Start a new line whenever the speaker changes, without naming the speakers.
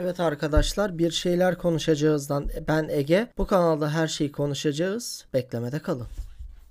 Evet arkadaşlar bir şeyler konuşacağızdan ben Ege. Bu kanalda her şeyi konuşacağız. Beklemede kalın.